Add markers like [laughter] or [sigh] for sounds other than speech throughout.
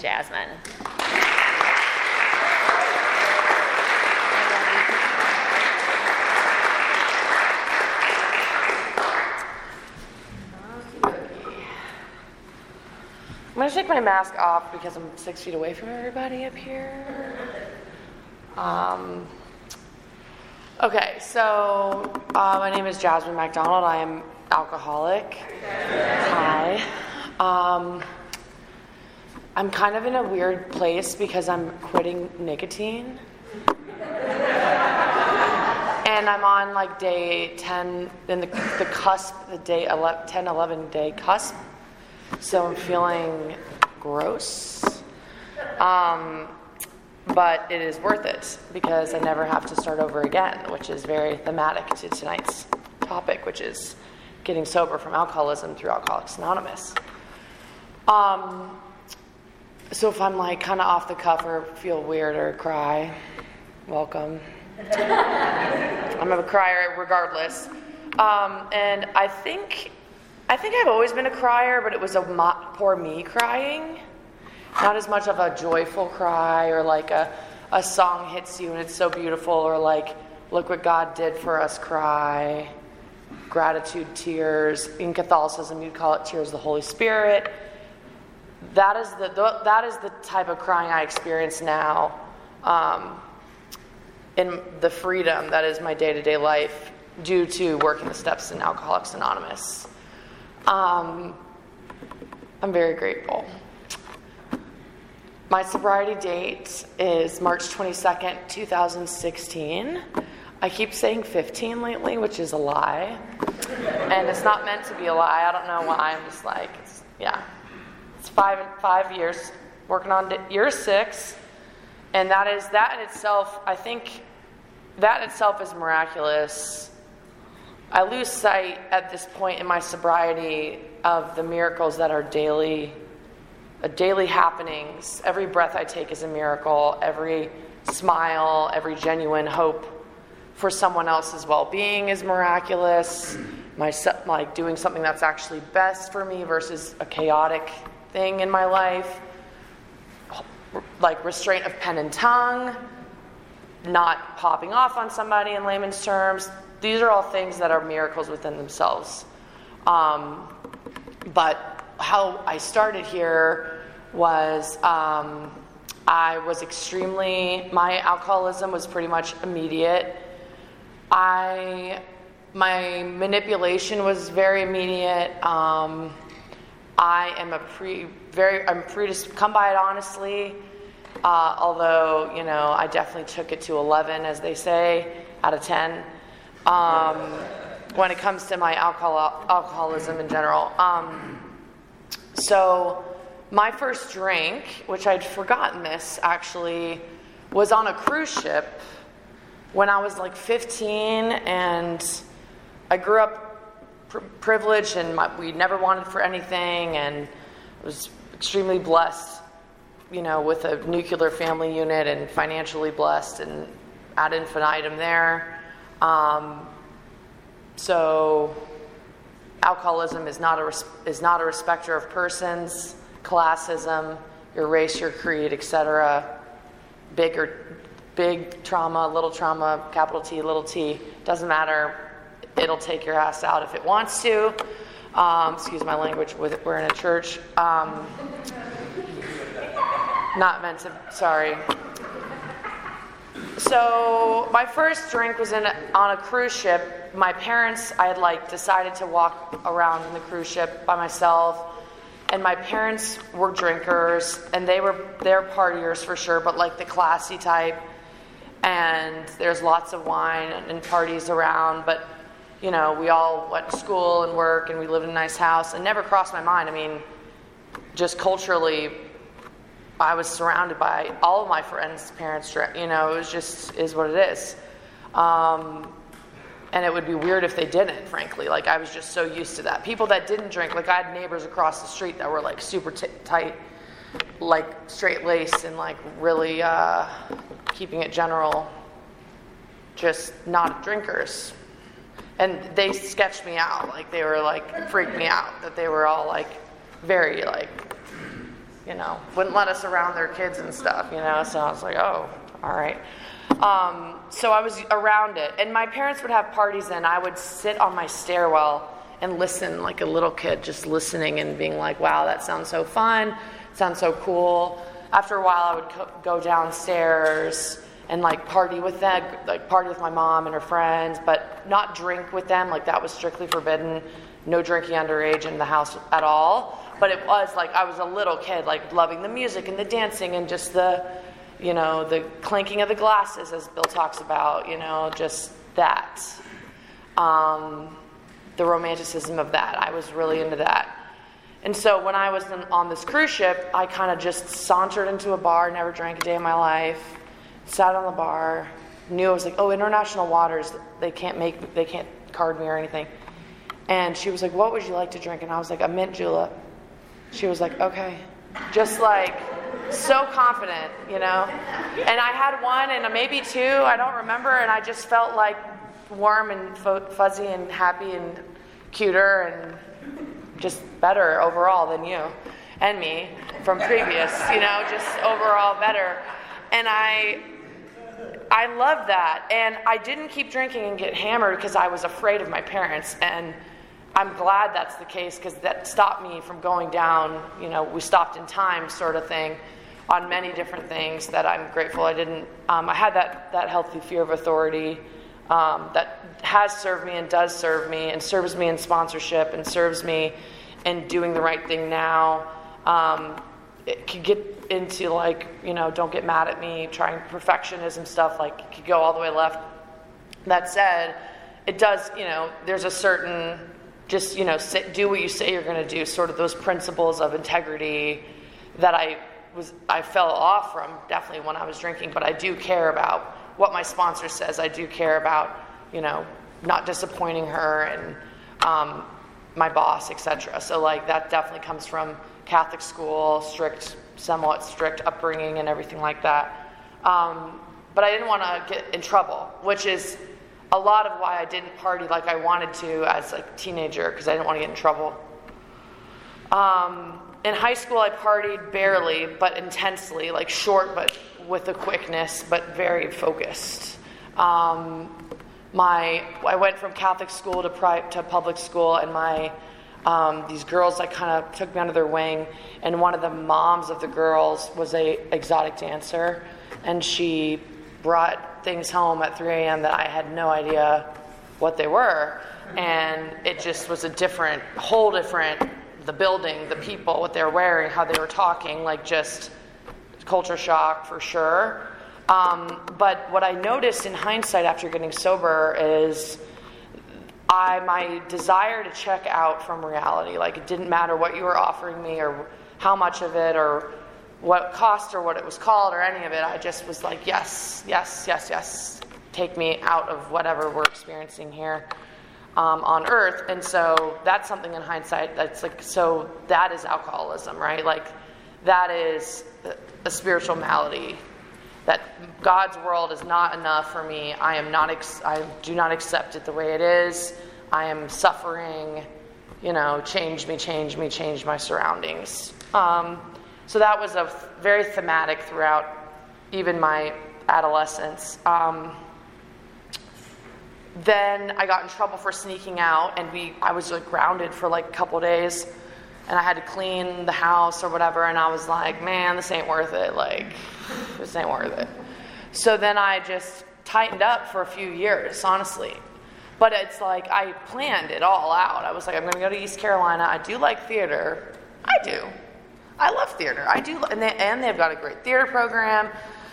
Jasmine. I'm gonna take my mask off because I'm six feet away from everybody up here. Um, okay, so uh, my name is Jasmine McDonald. I am alcoholic. Hi. Um, I'm kind of in a weird place because I'm quitting nicotine. and I'm on like day 10, in the, the cusp, the day 11, 10, 11 day cusp. So I'm feeling gross. Um, but it is worth it because I never have to start over again, which is very thematic to tonight's topic, which is getting sober from alcoholism through Alcoholics Anonymous. Um, so if I'm like kind of off the cuff or feel weird or cry, welcome. [laughs] I'm a crier regardless. Um, and I think I think I've always been a crier, but it was a mo- poor me crying. Not as much of a joyful cry or like a, a song hits you and it's so beautiful or like, look what God did for us cry. Gratitude tears. In Catholicism, you'd call it tears of the Holy Spirit. That is the, that is the type of crying I experience now um, in the freedom that is my day to day life due to working the steps in Alcoholics Anonymous. Um, I'm very grateful. My sobriety date is March 22nd, 2016. I keep saying 15 lately, which is a lie. And it's not meant to be a lie. I don't know why. I'm just like, yeah. It's five, five years, working on year six. And that is, that in itself, I think that in itself is miraculous I lose sight at this point in my sobriety of the miracles that are daily, uh, daily happenings. Every breath I take is a miracle. Every smile, every genuine hope for someone else's well-being is miraculous. My like doing something that's actually best for me versus a chaotic thing in my life. Like restraint of pen and tongue, not popping off on somebody in layman's terms, these are all things that are miracles within themselves. Um, but how I started here was um, I was extremely, my alcoholism was pretty much immediate. I, my manipulation was very immediate. Um, I am a pre, very, I'm to come by it honestly. Uh, although, you know, I definitely took it to 11, as they say, out of 10 um, when it comes to my alcohol, alcoholism in general. Um, so, my first drink, which I'd forgotten this actually, was on a cruise ship when I was like 15, and I grew up pr- privileged, and my, we never wanted for anything, and was extremely blessed, you know, with a nuclear family unit, and financially blessed, and ad infinitum there. Um, so, alcoholism is not, a res- is not a respecter of persons, classism, your race, your creed, etc. Big or big trauma, little trauma, capital T, little t, doesn't matter. It'll take your ass out if it wants to. Um, excuse my language, we're in a church. Um, not meant to, sorry. So my first drink was in on a cruise ship. My parents, I had like decided to walk around in the cruise ship by myself, and my parents were drinkers, and they were they're partiers for sure, but like the classy type. And there's lots of wine and parties around, but you know we all went to school and work, and we lived in a nice house, and never crossed my mind. I mean, just culturally, I was surrounded by all of my friends' parents. You know, it was just is what it is. Um, and it would be weird if they didn't, frankly. Like I was just so used to that. People that didn't drink, like I had neighbors across the street that were like super t- tight, like straight laced and like really uh, keeping it general, just not drinkers. And they sketched me out, like they were like freaked me out that they were all like very like you know, wouldn't let us around their kids and stuff, you know. So I was like, oh, all right. Um, so I was around it, and my parents would have parties, and I would sit on my stairwell and listen like a little kid, just listening and being like, wow, that sounds so fun, sounds so cool. After a while, I would co- go downstairs and like party with them, like party with my mom and her friends, but not drink with them. Like that was strictly forbidden. No drinking underage in the house at all. But it was like I was a little kid, like loving the music and the dancing and just the, you know, the clanking of the glasses, as Bill talks about. You know, just that. Um, the romanticism of that. I was really into that. And so when I was on this cruise ship, I kind of just sauntered into a bar, never drank a day in my life sat on the bar, knew I was like, oh, international waters, they can't make, they can't card me or anything. And she was like, what would you like to drink? And I was like, a mint julep. She was like, okay. Just like, so confident, you know? And I had one and maybe two, I don't remember, and I just felt like warm and fuzzy and happy and cuter and just better overall than you and me from previous, you know, just overall better. And I I love that. And I didn't keep drinking and get hammered because I was afraid of my parents. And I'm glad that's the case because that stopped me from going down, you know, we stopped in time sort of thing on many different things that I'm grateful I didn't. Um, I had that, that healthy fear of authority um, that has served me and does serve me and serves me in sponsorship and serves me in doing the right thing now. Um, it could get into like you know don't get mad at me trying perfectionism stuff like it could go all the way left. That said it does you know there's a certain just you know sit, do what you say you're going to do sort of those principles of integrity that i was i fell off from definitely when i was drinking but i do care about what my sponsor says. I do care about you know not disappointing her and um, my boss etc so like that definitely comes from Catholic school, strict, somewhat strict upbringing, and everything like that. Um, but I didn't want to get in trouble, which is a lot of why I didn't party like I wanted to as a teenager because I didn't want to get in trouble. Um, in high school, I partied barely, but intensely, like short, but with a quickness, but very focused. Um, my, I went from Catholic school to, pri- to public school, and my um, these girls that kind of took me under their wing, and one of the moms of the girls was a exotic dancer, and she brought things home at 3 a.m. that I had no idea what they were, and it just was a different, whole different, the building, the people, what they were wearing, how they were talking, like just culture shock for sure. Um, but what I noticed in hindsight after getting sober is I my desire to check out from reality. Like it didn't matter what you were offering me or how much of it or what cost or what it was called or any of it. I just was like, yes, yes, yes, yes. Take me out of whatever we're experiencing here um, on Earth. And so that's something in hindsight that's like, so that is alcoholism, right? Like that is a spiritual malady that God's world is not enough for me. I am not ex- I do not accept it the way it is. I am suffering. You know, change me, change me, change my surroundings. Um, so that was a very thematic throughout even my adolescence. Um, then I got in trouble for sneaking out, and we I was like grounded for like a couple days, and I had to clean the house or whatever, and I was like, man, this ain't worth it. Like, this ain't worth it. So then I just tightened up for a few years, honestly. But it's like I planned it all out. I was like, I'm going to go to East Carolina. I do like theater. I do. I love theater. I do, and, they, and they've got a great theater program.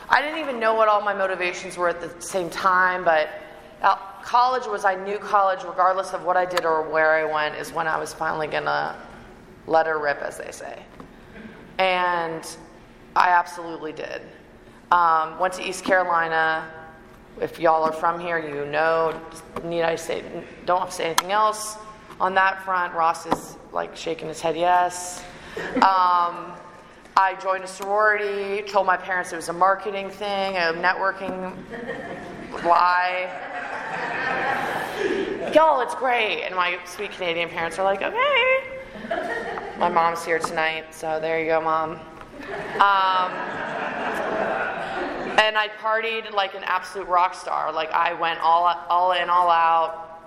I didn't even know what all my motivations were at the same time, but college was, I knew college, regardless of what I did or where I went, is when I was finally going to let her rip, as they say. And I absolutely did. Um, went to East Carolina. If y'all are from here, you know. Need I say? Don't have to say anything else on that front. Ross is like shaking his head yes. Um, I joined a sorority. Told my parents it was a marketing thing, a networking lie. Y'all, it's great. And my sweet Canadian parents are like, okay. My mom's here tonight, so there you go, mom. Um, and I partied like an absolute rock star. Like I went all all in, all out.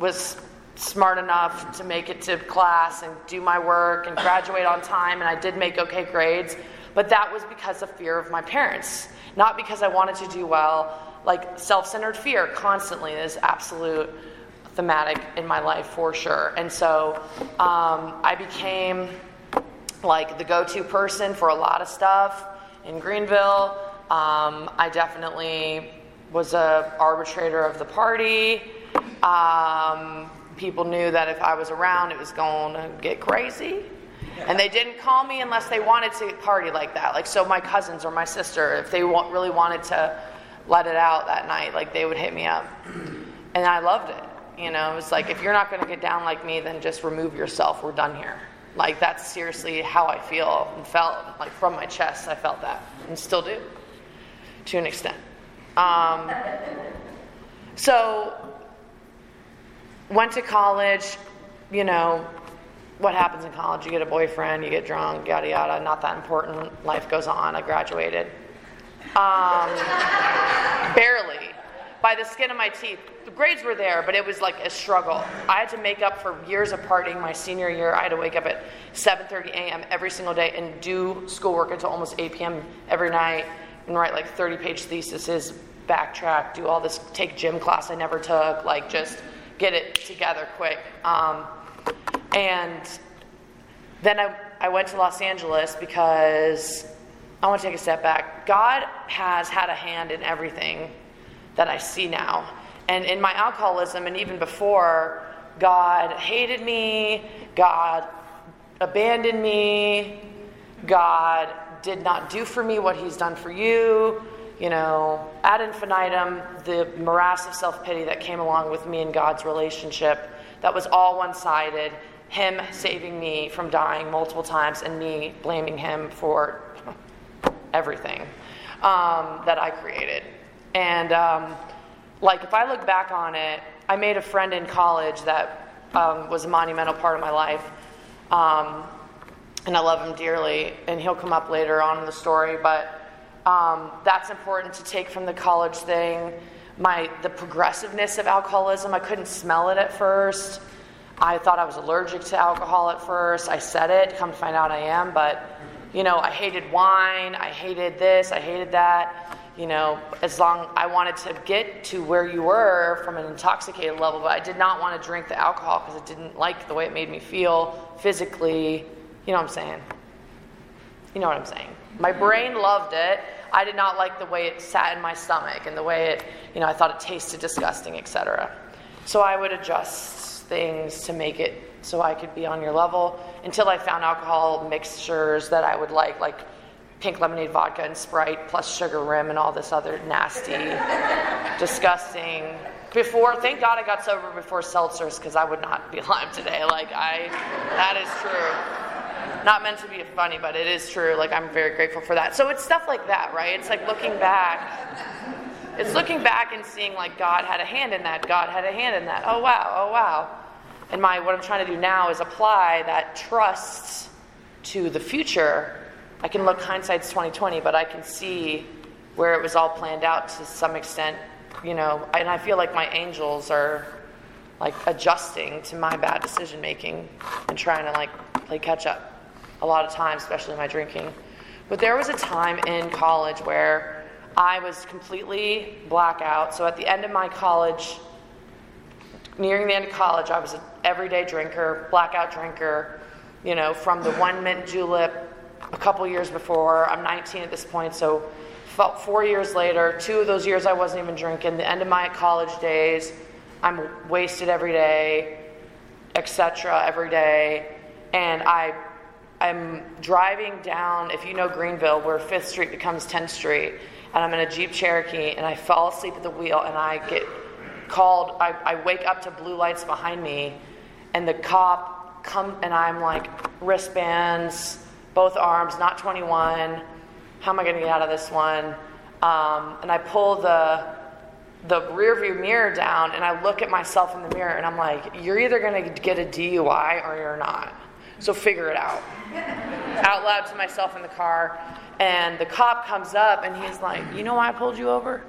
Was smart enough to make it to class and do my work and graduate on time, and I did make okay grades. But that was because of fear of my parents, not because I wanted to do well. Like self centered fear constantly is absolute thematic in my life for sure. And so um, I became like the go to person for a lot of stuff in Greenville. Um, I definitely was a arbitrator of the party. Um, people knew that if I was around, it was going to get crazy. And they didn't call me unless they wanted to party like that. Like, so my cousins or my sister, if they wa- really wanted to let it out that night, like, they would hit me up. And I loved it. You know, it's like, if you're not going to get down like me, then just remove yourself. We're done here. Like, that's seriously how I feel and felt. Like, from my chest, I felt that and still do to an extent. Um, so, went to college, you know, what happens in college? You get a boyfriend, you get drunk, yada yada. Not that important. Life goes on. I graduated. Um. By the skin of my teeth. The grades were there, but it was like a struggle. I had to make up for years of partying. My senior year, I had to wake up at 7:30 a.m. every single day and do schoolwork until almost 8 p.m. every night and write like 30-page theses, backtrack, do all this, take gym class I never took, like just get it together quick. Um, and then I, I went to Los Angeles because I want to take a step back. God has had a hand in everything that I see now. And in my alcoholism, and even before, God hated me, God abandoned me, God did not do for me what He's done for you. You know, ad infinitum, the morass of self pity that came along with me and God's relationship, that was all one sided. Him saving me from dying multiple times and me blaming Him for [laughs] everything um, that I created. And um, like, if I look back on it, I made a friend in college that um, was a monumental part of my life. Um, and I love him dearly, and he'll come up later on in the story. But um, that's important to take from the college thing. My the progressiveness of alcoholism, I couldn't smell it at first. I thought I was allergic to alcohol at first. I said it, come to find out I am, but you know, I hated wine, I hated this, I hated that. You know, as long I wanted to get to where you were from an intoxicated level, but I did not want to drink the alcohol because I didn't like the way it made me feel physically. You know what I'm saying? You know what I'm saying? My brain loved it. I did not like the way it sat in my stomach and the way it, you know, I thought it tasted disgusting, etc. So I would adjust things to make it so I could be on your level until I found alcohol mixtures that I would like, like pink lemonade vodka and Sprite plus sugar rim and all this other nasty, [laughs] disgusting. Before, thank God I got sober before seltzers because I would not be [laughs] alive today. Like, I, that is true. Not meant to be funny, but it is true. Like, I'm very grateful for that. So it's stuff like that, right? It's like looking back. It's looking back and seeing like God had a hand in that. God had a hand in that. Oh, wow. Oh, wow. And my, what I'm trying to do now is apply that trust to the future I can look hindsight's 2020, but I can see where it was all planned out to some extent, you know, and I feel like my angels are like adjusting to my bad decision making and trying to like play catch up a lot of times, especially my drinking. But there was a time in college where I was completely blackout. So at the end of my college, nearing the end of college, I was an everyday drinker, blackout drinker, you know, from the one mint julep a couple years before. I'm 19 at this point, so about four years later, two of those years I wasn't even drinking. The end of my college days, I'm wasted every day, etc. Every day, and I, I'm driving down. If you know Greenville, where Fifth Street becomes 10th Street, and I'm in a Jeep Cherokee, and I fall asleep at the wheel, and I get called. I, I wake up to blue lights behind me, and the cop come, and I'm like wristbands both arms, not 21. How am I going to get out of this one? Um, and I pull the the rear view mirror down and I look at myself in the mirror and I'm like, you're either going to get a DUI or you're not. So figure it out. [laughs] out loud to myself in the car. And the cop comes up and he's like, You know why I pulled you over?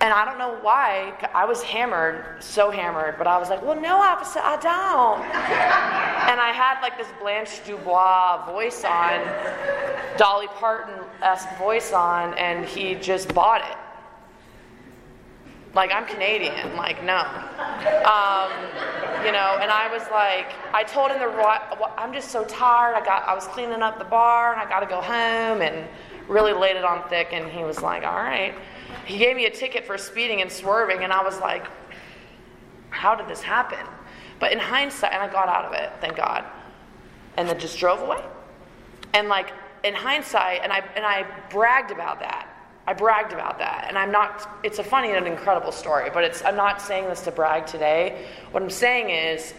And I don't know why. I was hammered, so hammered, but I was like, well, no, officer, I don't. [laughs] and I had like this Blanche Dubois voice on, Dolly Parton esque voice on, and he just bought it. Like, I'm Canadian. Like, no. Um, you know, and I was like, I told him the, I'm just so tired. I got, I was cleaning up the bar and I got to go home and really laid it on thick. And he was like, all right he gave me a ticket for speeding and swerving, and I was like, how did this happen? But in hindsight, and I got out of it, thank God, and then just drove away. And like in hindsight, and I and I bragged about that. I bragged about that, and I'm not. It's a funny and an incredible story, but it's. I'm not saying this to brag today. What I'm saying is,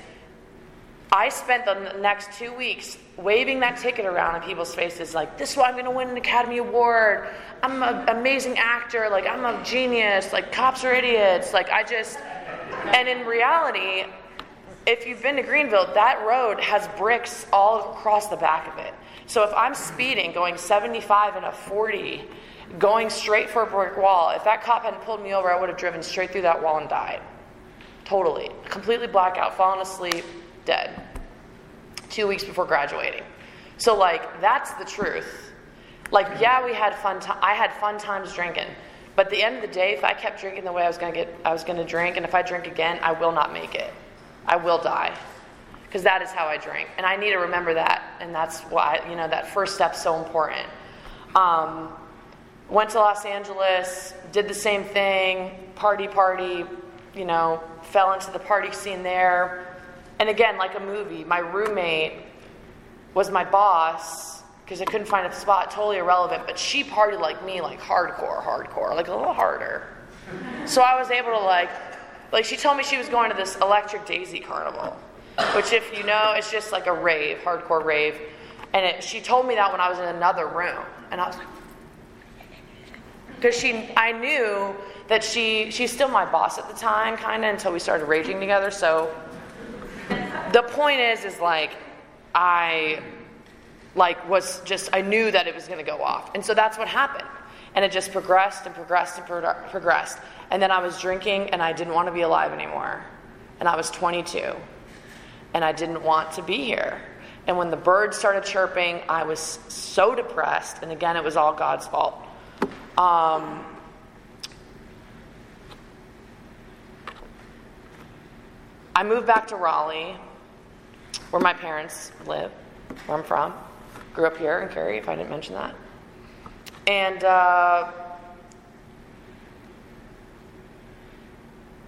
I spent the next two weeks waving that ticket around in people's faces, like, this is why I'm going to win an Academy Award. I'm an amazing actor. Like, I'm a genius. Like, cops are idiots. Like, I just. And in reality, if you've been to Greenville, that road has bricks all across the back of it. So if I'm speeding, going 75 and a 40, going straight for a brick wall, if that cop hadn't pulled me over, I would have driven straight through that wall and died. Totally. Completely blackout, fallen asleep, dead two weeks before graduating. So, like, that's the truth. Like, yeah, we had fun. T- I had fun times drinking, but at the end of the day, if I kept drinking the way I was going to get, I was to drink, and if I drink again, I will not make it. I will die, because that is how I drink, and I need to remember that, and that's why you know that first step's so important. Um, went to Los Angeles, did the same thing, party, party, you know, fell into the party scene there and again, like a movie, my roommate was my boss because I couldn't find a spot, totally irrelevant, but she partied like me, like hardcore, hardcore, like a little harder. So I was able to like, like she told me she was going to this Electric Daisy Carnival, which if you know, it's just like a rave, hardcore rave. And it, she told me that when I was in another room, and I was like, because she, I knew that she, she's still my boss at the time, kind of until we started raging together. So the point is, is like, I like was just I knew that it was going to go off, and so that's what happened, and it just progressed and progressed and pro- progressed, and then I was drinking, and I didn't want to be alive anymore, and I was 22, and I didn't want to be here, and when the birds started chirping, I was so depressed, and again, it was all God's fault. Um, I moved back to Raleigh where my parents live, where I'm from. Grew up here in Cary, if I didn't mention that. And uh,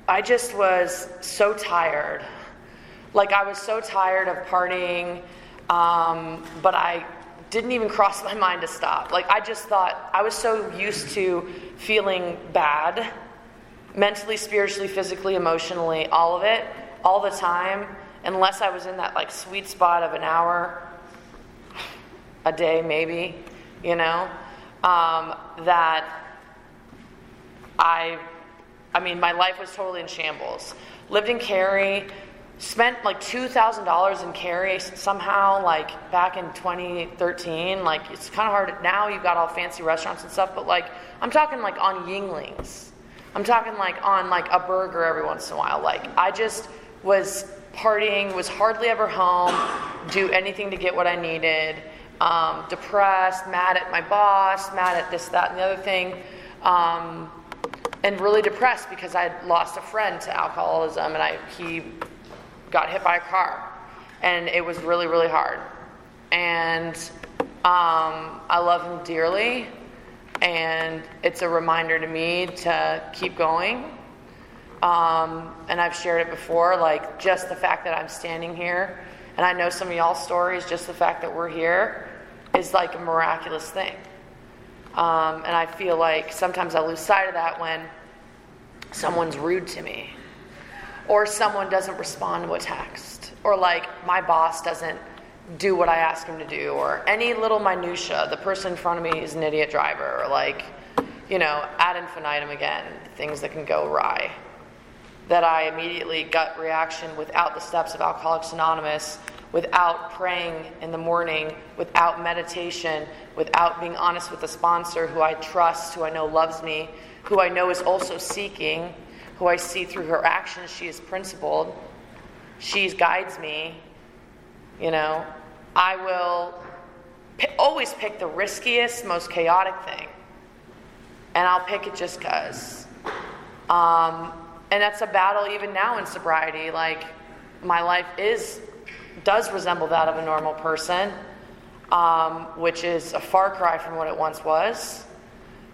I just was so tired. Like, I was so tired of partying, um, but I didn't even cross my mind to stop. Like, I just thought, I was so used to feeling bad mentally, spiritually, physically, emotionally, all of it, all the time unless I was in that like sweet spot of an hour a day, maybe, you know, um, that I, I mean, my life was totally in shambles. Lived in Cary, spent like $2,000 in Cary somehow, like back in 2013. Like, it's kind of hard. Now you've got all fancy restaurants and stuff, but like, I'm talking like on Yuenglings. I'm talking like on like a burger every once in a while. Like, I just was partying, was hardly ever home, do anything to get what I needed, um, depressed, mad at my boss, mad at this, that, and the other thing, um, and really depressed because I lost a friend to alcoholism and I, he got hit by a car. And it was really, really hard. And um, I love him dearly. And it's a reminder to me to keep going um, and I've shared it before, like just the fact that I'm standing here, and I know some of y'all's stories, just the fact that we're here is like a miraculous thing. Um, and I feel like sometimes I lose sight of that when someone's rude to me, or someone doesn't respond to a text, or like my boss doesn't do what I ask him to do, or any little minutia. The person in front of me is an idiot driver, or like, you know, ad infinitum again, things that can go awry that I immediately gut reaction without the steps of Alcoholics Anonymous without praying in the morning, without meditation, without being honest with a sponsor who I trust, who I know loves me, who I know is also seeking, who I see through her actions, she is principled, she guides me, you know, I will p- always pick the riskiest, most chaotic thing. And I'll pick it just because. Um, and that's a battle even now in sobriety. Like, my life is does resemble that of a normal person, um, which is a far cry from what it once was.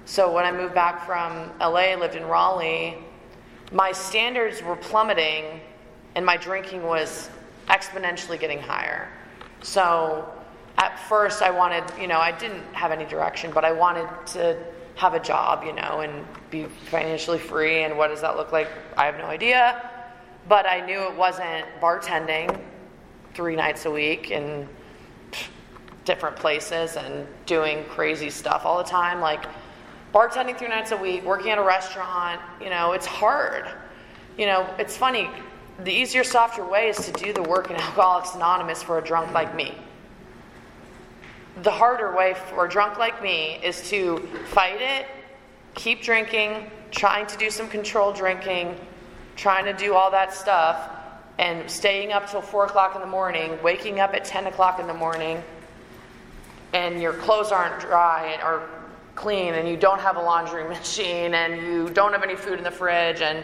So when I moved back from LA, lived in Raleigh, my standards were plummeting and my drinking was exponentially getting higher. So at first I wanted, you know, I didn't have any direction, but I wanted to have a job, you know, and be financially free. And what does that look like? I have no idea. But I knew it wasn't bartending three nights a week in different places and doing crazy stuff all the time. Like bartending three nights a week, working at a restaurant, you know, it's hard. You know, it's funny. The easier, softer way is to do the work in Alcoholics Anonymous for a drunk like me. The harder way for a drunk like me is to fight it, keep drinking, trying to do some controlled drinking, trying to do all that stuff, and staying up till 4 o'clock in the morning, waking up at 10 o'clock in the morning, and your clothes aren't dry or clean, and you don't have a laundry [laughs] machine, and you don't have any food in the fridge, and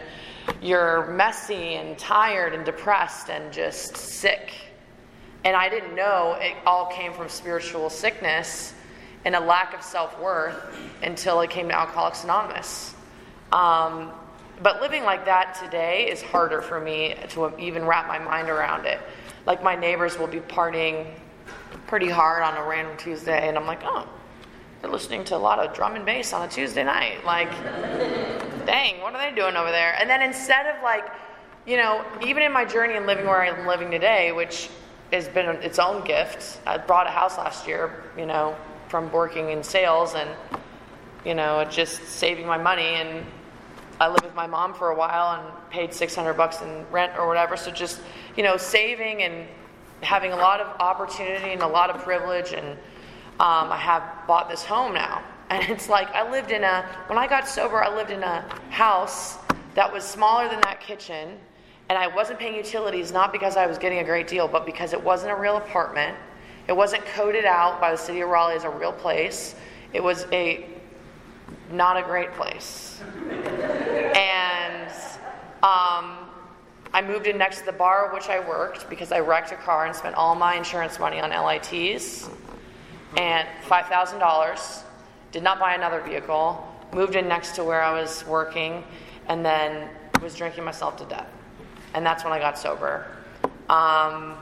you're messy and tired and depressed and just sick. And I didn't know it all came from spiritual sickness and a lack of self worth until it came to Alcoholics Anonymous. Um, but living like that today is harder for me to even wrap my mind around it. Like my neighbors will be partying pretty hard on a random Tuesday, and I'm like, oh, they're listening to a lot of drum and bass on a Tuesday night. Like, [laughs] dang, what are they doing over there? And then instead of like, you know, even in my journey and living where I'm living today, which has been its own gift, I bought a house last year, you know, from working in sales and, you know, just saving my money and I lived with my mom for a while and paid 600 bucks in rent or whatever. So just, you know, saving and having a lot of opportunity and a lot of privilege. And um, I have bought this home now. [laughs] And it's like I lived in a, when I got sober, I lived in a house that was smaller than that kitchen. And I wasn't paying utilities, not because I was getting a great deal, but because it wasn't a real apartment. It wasn't coded out by the city of Raleigh as a real place. It was a not a great place. And um, I moved in next to the bar which I worked because I wrecked a car and spent all my insurance money on LITs and $5,000. Did not buy another vehicle. Moved in next to where I was working and then was drinking myself to death. And that's when I got sober. Um,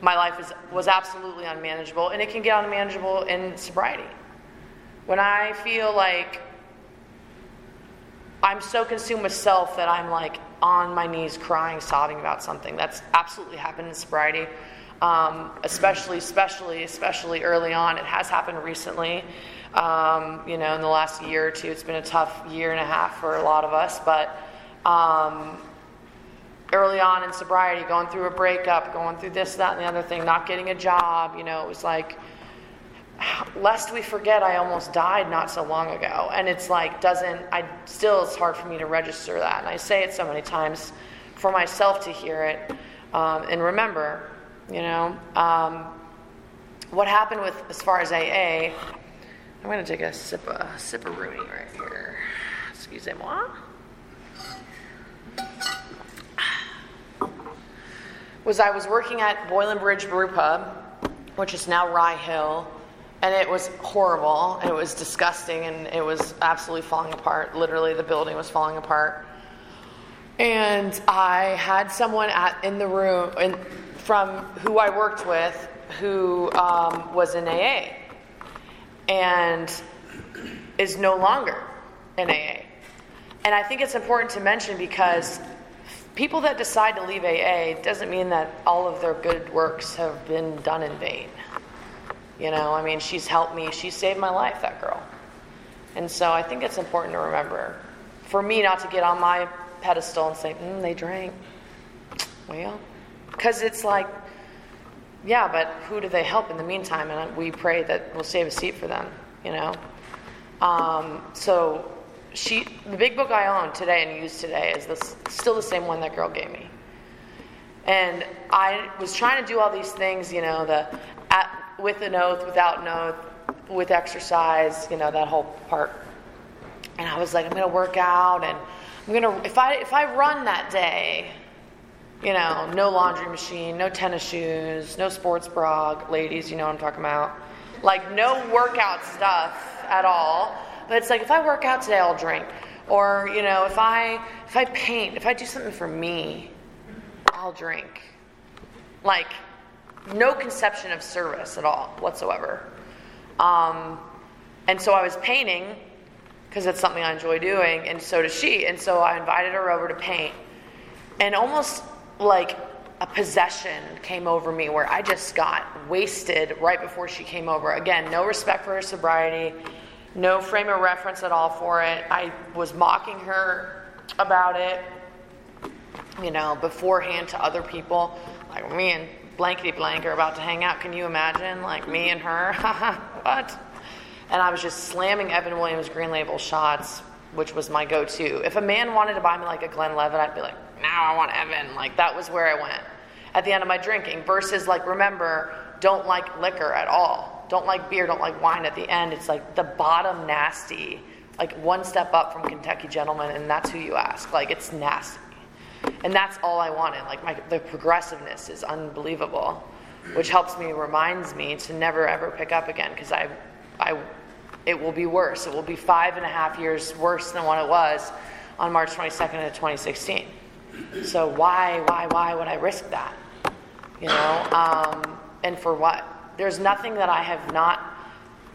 my life is, was absolutely unmanageable, and it can get unmanageable in sobriety. When I feel like I'm so consumed with self that I'm like on my knees crying, sobbing about something. That's absolutely happened in sobriety, um, especially, especially, especially early on. It has happened recently. Um, you know, in the last year or two, it's been a tough year and a half for a lot of us. But um, early on in sobriety, going through a breakup, going through this, that, and the other thing, not getting a job, you know, it was like lest we forget I almost died not so long ago. And it's like, doesn't, I still, it's hard for me to register that. And I say it so many times for myself to hear it um, and remember, you know. Um, what happened with, as far as AA, I'm going to take a sip of, a sip of Rooney right here. Excusez-moi. Was I was working at Boylan Bridge Brew Pub, which is now Rye Hill, and it was horrible. And it was disgusting and it was absolutely falling apart. Literally the building was falling apart. And i had someone at, in the room in, from who i worked with who um, was in aa and is no longer in aa and i think it's important to mention because people that decide to leave aa doesn't mean that all of their good works have been done in vain you know, I mean, she's helped me. She saved my life, that girl. And so I think it's important to remember for me not to get on my pedestal and say, mm, they drank. Well, because it's like yeah, but who do they help in the meantime? And we pray that we'll save a seat for them, you know? Um, so she, the big book I own today and use today is this, still the same one that girl gave me. And I was trying to do all these things, you know, the at, with an oath, without an oath, with exercise, you know, that whole part. And I was like, I'm to work out and I'm to, if I, if I run that day, you know, no laundry machine, no tennis shoes, no sports bra, ladies, you know what I'm talking about. Like, no workout stuff at all. But it's like, if I work out today, I'll drink. Or, you know, if I, if I paint, if I do something for me, I'll drink. Like, no conception of service at all whatsoever. Um, and so I was painting because it's something I enjoy doing, and so does she. And so I invited her over to paint. And almost like a possession came over me where I just got wasted right before she came over. Again, no respect for her sobriety, no frame of reference at all for it. I was mocking her about it, you know, beforehand to other people. Like me and blankety blank are about to hang out. Can you imagine? Like me and her? [laughs] what? And I was just slamming Evan Williams Green Label shots, which was my go to. If a man wanted to buy me like a Glenlivet, I'd be like, now I want Evan. Like that was where I went at the end of my drinking. Versus like, remember, don't like liquor at all. Don't like beer, don't like wine at the end. It's like the bottom nasty, like one step up from Kentucky Gentleman, and that's who you ask. Like it's nasty. And that's all I wanted. Like my the progressiveness is unbelievable, which helps me, reminds me to never ever pick up again because I, I, it will be worse. It will be five and a half years worse than what it was on March 22nd of 2016. So why, why, why would I risk that? You know, um, and for what? There's nothing that I have not.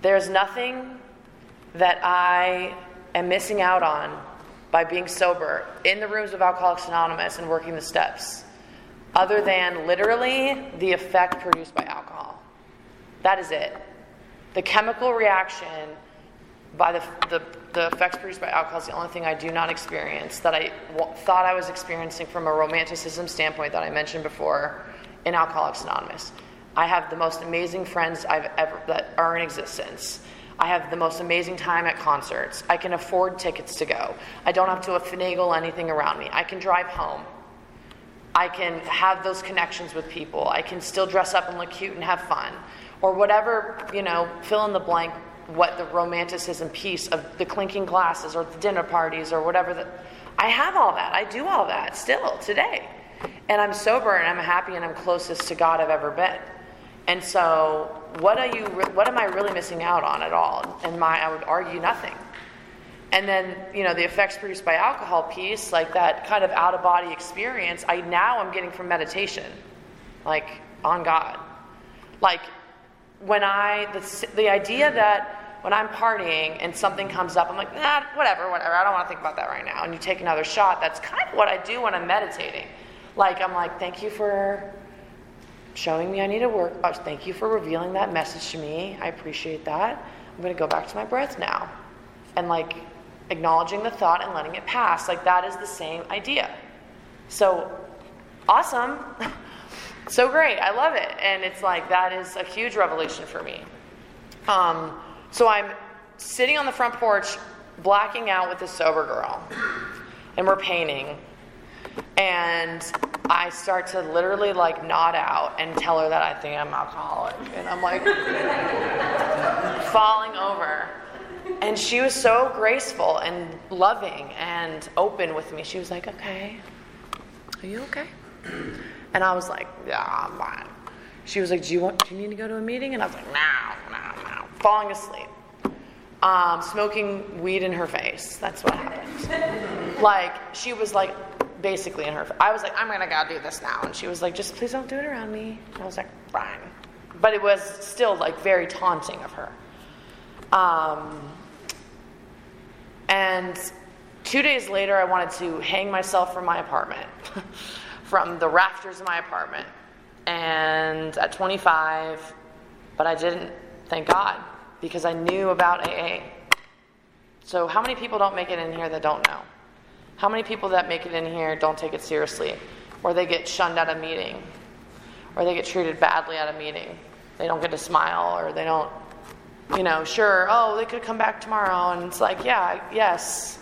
There's nothing that I am missing out on by being sober in the rooms of Alcoholics Anonymous and working the steps, other than literally the effect produced by alcohol. That is it. The chemical reaction by the, the, the effects produced by alcohol is the only thing I do not experience that I w- thought I was experiencing from a romanticism standpoint that I mentioned before in Alcoholics Anonymous. I have the most amazing friends I've ever that are in existence. I have the most amazing time at concerts. I can afford tickets to go. I don't have to finagle anything around me. I can drive home. I can have those connections with people. I can still dress up and look cute and have fun. Or whatever, you know, fill in the blank what the romanticism piece of the clinking glasses or the dinner parties or whatever that I have all that. I do all that still today. And I'm sober and I'm happy and I'm closest to God I've ever been. And so, what are you? What am I really missing out on at all? And my, I would argue nothing. And then, you know, the effects produced by alcohol piece, like that kind of out of body experience, I now am getting from meditation, like on God. Like when I, the, the idea that when I'm partying and something comes up, I'm like, nah, whatever, whatever. I don't want to think about that right now. And you take another shot. That's kind of what I do when I'm meditating. Like, I'm like, thank you for showing me I need to work. Oh, thank you for revealing that message to me. I appreciate that. I'm going to go back to my breath now. And like acknowledging the thought and letting it pass. Like, that is the same idea. So, awesome. [laughs] so great. I love it. And it's like, that is a huge revelation for me. Um, so I'm sitting on the front porch, blacking out with this sober girl, and we're painting. And I start to literally like nod out and tell her that I think I'm alcoholic. And I'm like [laughs] falling over. And she was so graceful and loving and open with me. She was like, okay, are you okay? And I was like, yeah, I'm fine. She was like, do you want, do you need to go to a meeting? And I was like, no, no, no. Falling asleep. Um, smoking weed in her face. That's what happened. like, she was like, basically in her, I was like, I'm gonna go do this now. And she was like, just please don't do it around me. And I was like, fine. But it was still like very taunting of her. Um, and two days later, I wanted to hang myself from my apartment, [laughs] from the rafters of my apartment. And at 25, but I didn't, thank God, because I knew about AA. So, how many people don't make it in here that don't know? How many people that make it in here don't take it seriously? Or they get shunned at a meeting? or they get treated badly at a meeting. They don't get to smile or they don't, you know, sure, oh, they could come back tomorrow. And it's like, yeah, yes,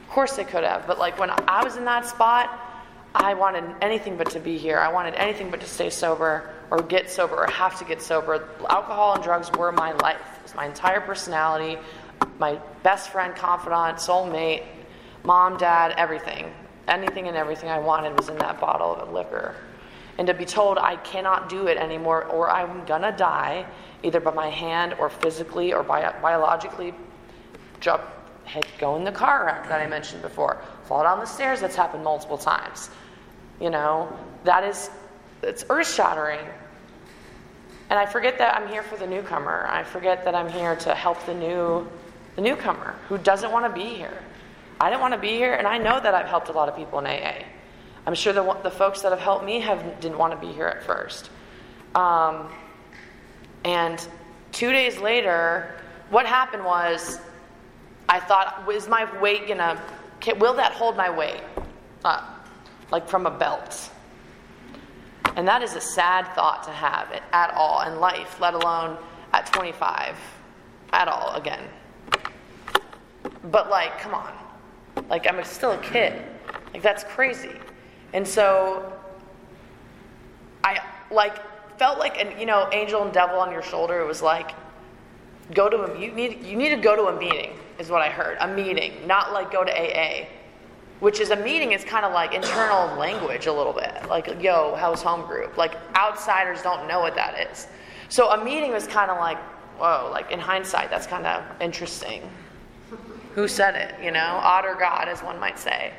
of course they could have. But like when I was in that spot, I wanted anything but to be here. I wanted anything but to stay sober or get sober or have to get sober. Alcohol and drugs were my life. It was my entire personality, my best friend, confidant, soulmate, mom, dad, everything. Anything and everything I wanted was in that bottle of liquor. And to be told I cannot do it anymore or I'm gonna die, either by my hand or physically or bi- biologically, jump, head, go in the car wreck that I mentioned before, fall down the stairs, that's happened multiple times. You know, that is, it's earth shattering. And I forget that I'm here for the newcomer. I forget that I'm here to help the new, the newcomer who doesn't want to be here. I didn't want to be here, and I know that I've helped a lot of people in AA. I'm sure the, the folks that have helped me have didn't want to be here at first. Um, and two days later, what happened was, I thought, is my weight gonna? Will that hold my weight up, like from a belt? And that is a sad thought to have at all in life, let alone at 25, at all again. But like, come on, like I'm still a kid. Like that's crazy. And so I like felt like an you know angel and devil on your shoulder. It was like go to a you need you need to go to a meeting is what I heard. A meeting, not like go to AA. Which is a meeting is kind of like internal language a little bit. Like, yo, how's home group? Like outsiders don't know what that is. So a meeting was kind of like, whoa, like in hindsight, that's kind of interesting. Who said it, you know? Odd or God, as one might say.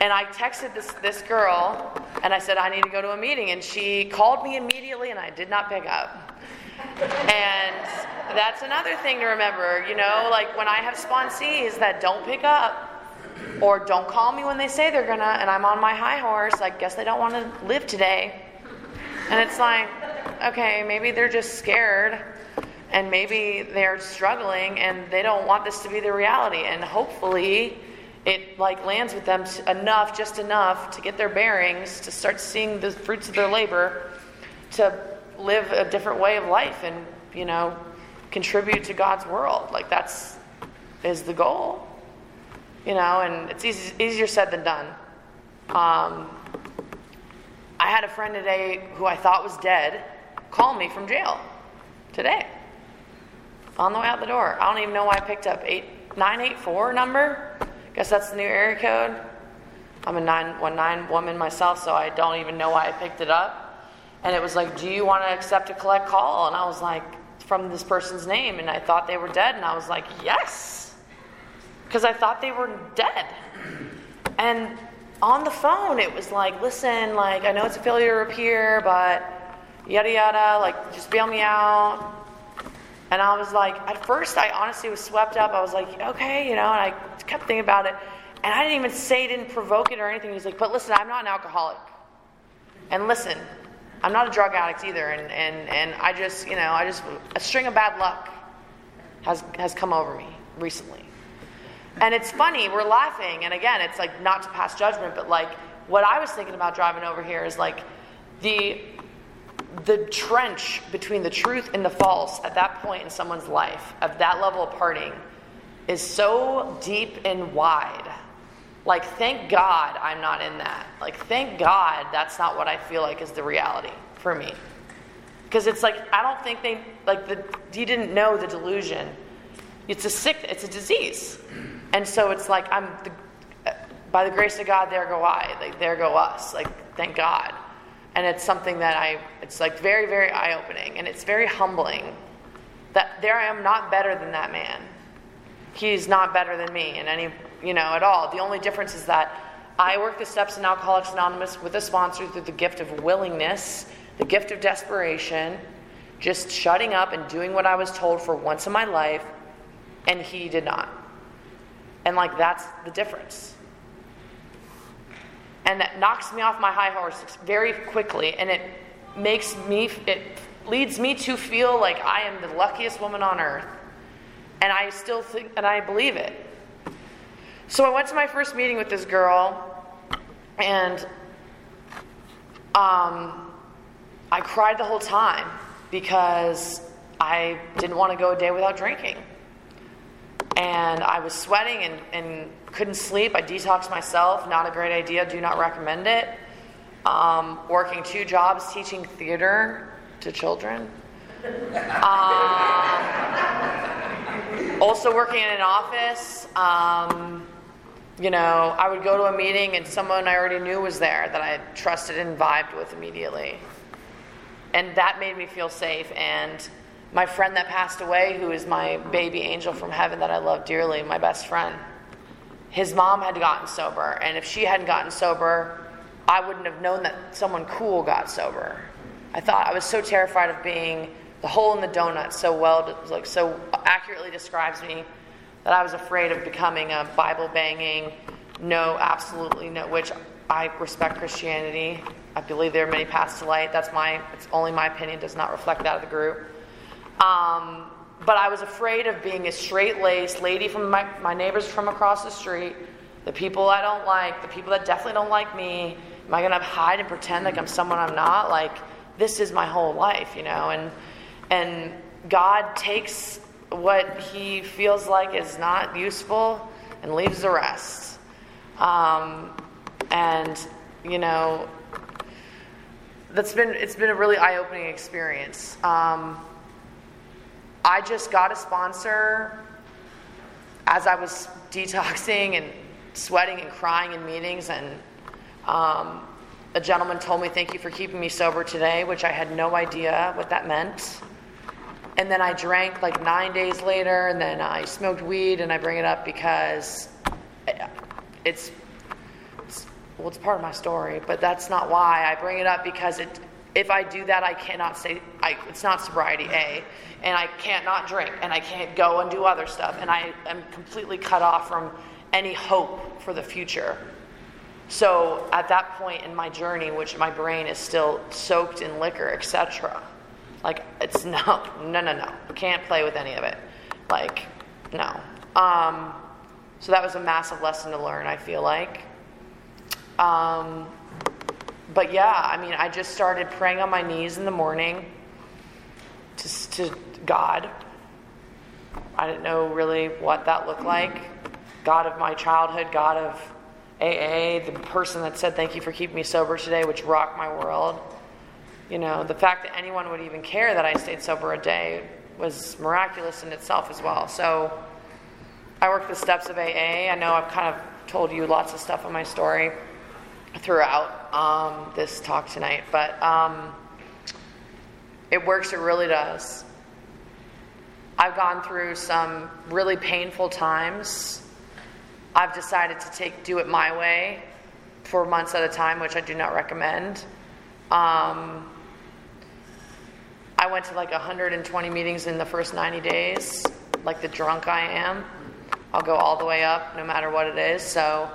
And I texted this, this girl and I said, I need to go to a meeting. And she called me immediately and I did not pick up. And that's another thing to remember, you know, like when I have sponsees that don't pick up or don't call me when they say they're gonna, and I'm on my high horse, I guess they don't want to live today. And it's like, okay, maybe they're just scared and maybe they're struggling and they don't want this to be the reality. And hopefully, it like lands with them enough, just enough to get their bearings, to start seeing the fruits of their labor, to live a different way of life and, you know, contribute to God's world. Like that's is the goal. You know, and it's easy, easier said than done. Um, I had a friend today who I thought was dead call me from jail today on the way out the door. I don't even know why I picked up eight nine eight four number. Guess that's the new area code. I'm a 919 woman myself, so I don't even know why I picked it up. And it was like, Do you want to accept a collect call? And I was like, From this person's name. And I thought they were dead. And I was like, Yes. Because I thought they were dead. And on the phone, it was like, Listen, like, I know it's a failure to appear, but yada yada, like, just bail me out. And I was like, at first, I honestly was swept up. I was like, okay, you know, and I kept thinking about it. And I didn't even say, didn't provoke it or anything. He's like, but listen, I'm not an alcoholic. And listen, I'm not a drug addict either. And, and, and I just, you know, I just, a string of bad luck has, has come over me recently. And it's funny, we're laughing. And again, it's like not to pass judgment, but like what I was thinking about driving over here is like the the trench between the truth and the false at that point in someone's life, of that level of parting, is so deep and wide. Like, thank God I'm not in that. Like, thank God that's not what I feel like is the reality for me. Because it's like, I don't think they, like, the, you didn't know the delusion. It's a sick, it's a disease. And so it's like, I'm, the, by the grace of God, there go I. Like, there go us. Like, thank God and it's something that I, it's like very, very eye opening, and it's very humbling that there I am not better than that man. He's not better than me in any, you know, at all. The only difference is that I work the steps in Alcoholics Anonymous with a sponsor through the gift of willingness, the gift of desperation, just shutting up and doing what I was told for once in my life, and he did not. And like that's the difference and that knocks me off my high horse very quickly and it makes me it leads me to feel like i am the luckiest woman on earth and i still think and i believe it so i went to my first meeting with this girl and um, I cried the whole time because I didn't want to go a day without drinking. And I was sweating and, and couldn't sleep. I detoxed myself. Not a great idea. Do not recommend it. Um, working two jobs, teaching theater to children. Um, also working in an office. Um, you know, I would go to a meeting and someone I already knew was there that I trusted and vibed with immediately. And that made me feel safe. And my friend that passed away, who is my baby angel from heaven that I love dearly, my best friend, his mom had gotten sober. And if she hadn't gotten sober, I wouldn't have known that someone cool got sober. I thought I was so terrified of being the hole in the donut so well, like so accurately describes me that I was afraid of becoming a Bible banging, no, absolutely no, which I respect Christianity. I believe there are many paths to light. That's my, it's only my opinion, does not reflect that of the group. Um, but I was afraid of being a straight laced lady from my, my neighbors from across the street, the people I don't like, the people that definitely don't like me. Am I going to hide and pretend like I'm someone I'm not? Like, this is my whole life, you know? And, and God takes what he feels like is not useful and leaves the rest. Um, and you know, that's been it's been a really eye-opening experience. Um, I just got a sponsor as I was detoxing and sweating and crying in meetings, and um, a gentleman told me, "Thank you for keeping me sober today," which I had no idea what that meant. And then I drank like nine days later, and then I smoked weed, and I bring it up because it's, it's well, it's part of my story, but that's not why I bring it up because it. If I do that, I cannot say I, it's not sobriety A, and I can't not drink, and I can't go and do other stuff, and I am completely cut off from any hope for the future. So at that point in my journey, which my brain is still soaked in liquor, etc., like, it's [laughs] no, no, no, no. Can't play with any of it. Like, no. Um, so that was a massive lesson to learn, I feel like. Um, but yeah, I mean, I just started praying on my knees in the morning to, to God. I didn't know really what that looked like. God of my childhood, God of AA, the person that said, Thank you for keeping me sober today, which rocked my world. You know, the fact that anyone would even care that I stayed sober a day was miraculous in itself as well. So I worked the steps of AA. I know I've kind of told you lots of stuff on my story throughout um, this talk tonight, but um, it works, it really does. I've gone through some really painful times. I've decided to take do it my way for months at a time, which I do not recommend. Um, I went to like 120 meetings in the first 90 days, like the drunk I am. I'll go all the way up no matter what it is. So,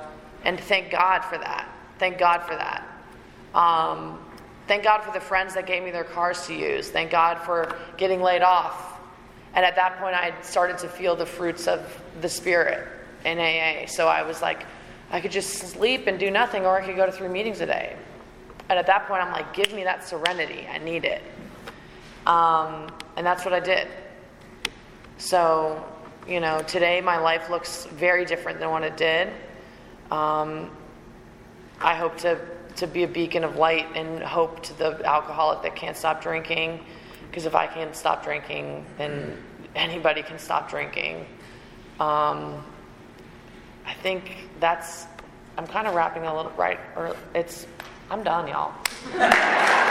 and thank God for that. Thank God for that. Um, thank God for the friends that gave me their cars to use. Thank God for getting laid off. And at that point, I started to feel the fruits of the Spirit in AA. So I was like, I could just sleep and do nothing, or I could go to three meetings a day. And at that point, I'm like, give me that serenity. I need it. Um, and that's what I did. So, you know, today my life looks very different than what it did. Um, I hope to, to be a beacon of light and hope to the alcoholic that can't stop drinking. Because if I can't stop drinking, then anybody can stop drinking. Um, I think that's, I'm kind of wrapping a little right, or it's, I'm done, y'all. [laughs]